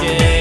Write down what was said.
again.